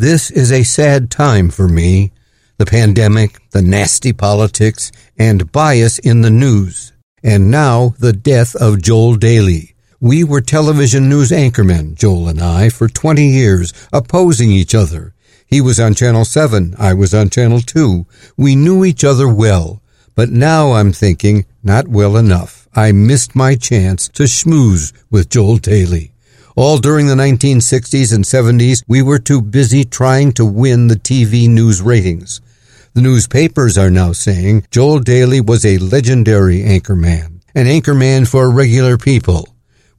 This is a sad time for me. The pandemic, the nasty politics, and bias in the news. And now the death of Joel Daly. We were television news anchormen, Joel and I, for 20 years, opposing each other. He was on Channel 7, I was on Channel 2. We knew each other well. But now I'm thinking, not well enough. I missed my chance to schmooze with Joel Daly. All during the 1960s and 70s, we were too busy trying to win the TV news ratings. The newspapers are now saying Joel Daly was a legendary anchorman, an anchorman for regular people,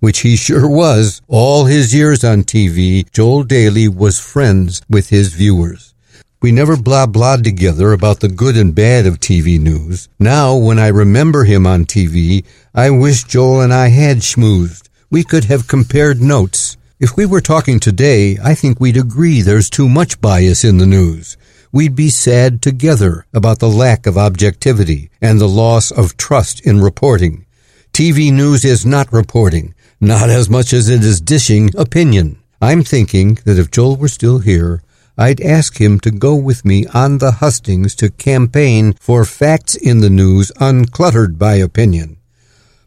which he sure was. All his years on TV, Joel Daly was friends with his viewers. We never blah blah together about the good and bad of TV news. Now, when I remember him on TV, I wish Joel and I had schmoozed. We could have compared notes. If we were talking today, I think we'd agree there's too much bias in the news. We'd be sad together about the lack of objectivity and the loss of trust in reporting. TV news is not reporting, not as much as it is dishing opinion. I'm thinking that if Joel were still here, I'd ask him to go with me on the hustings to campaign for facts in the news uncluttered by opinion,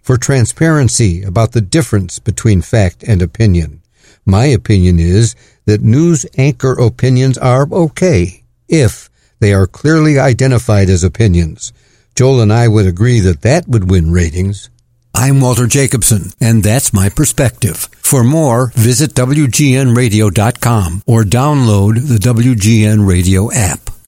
for transparency about the difference between fact and opinion. My opinion is that news anchor opinions are okay if they are clearly identified as opinions. Joel and I would agree that that would win ratings. I'm Walter Jacobson, and that's my perspective. For more, visit WGNradio.com or download the WGN Radio app.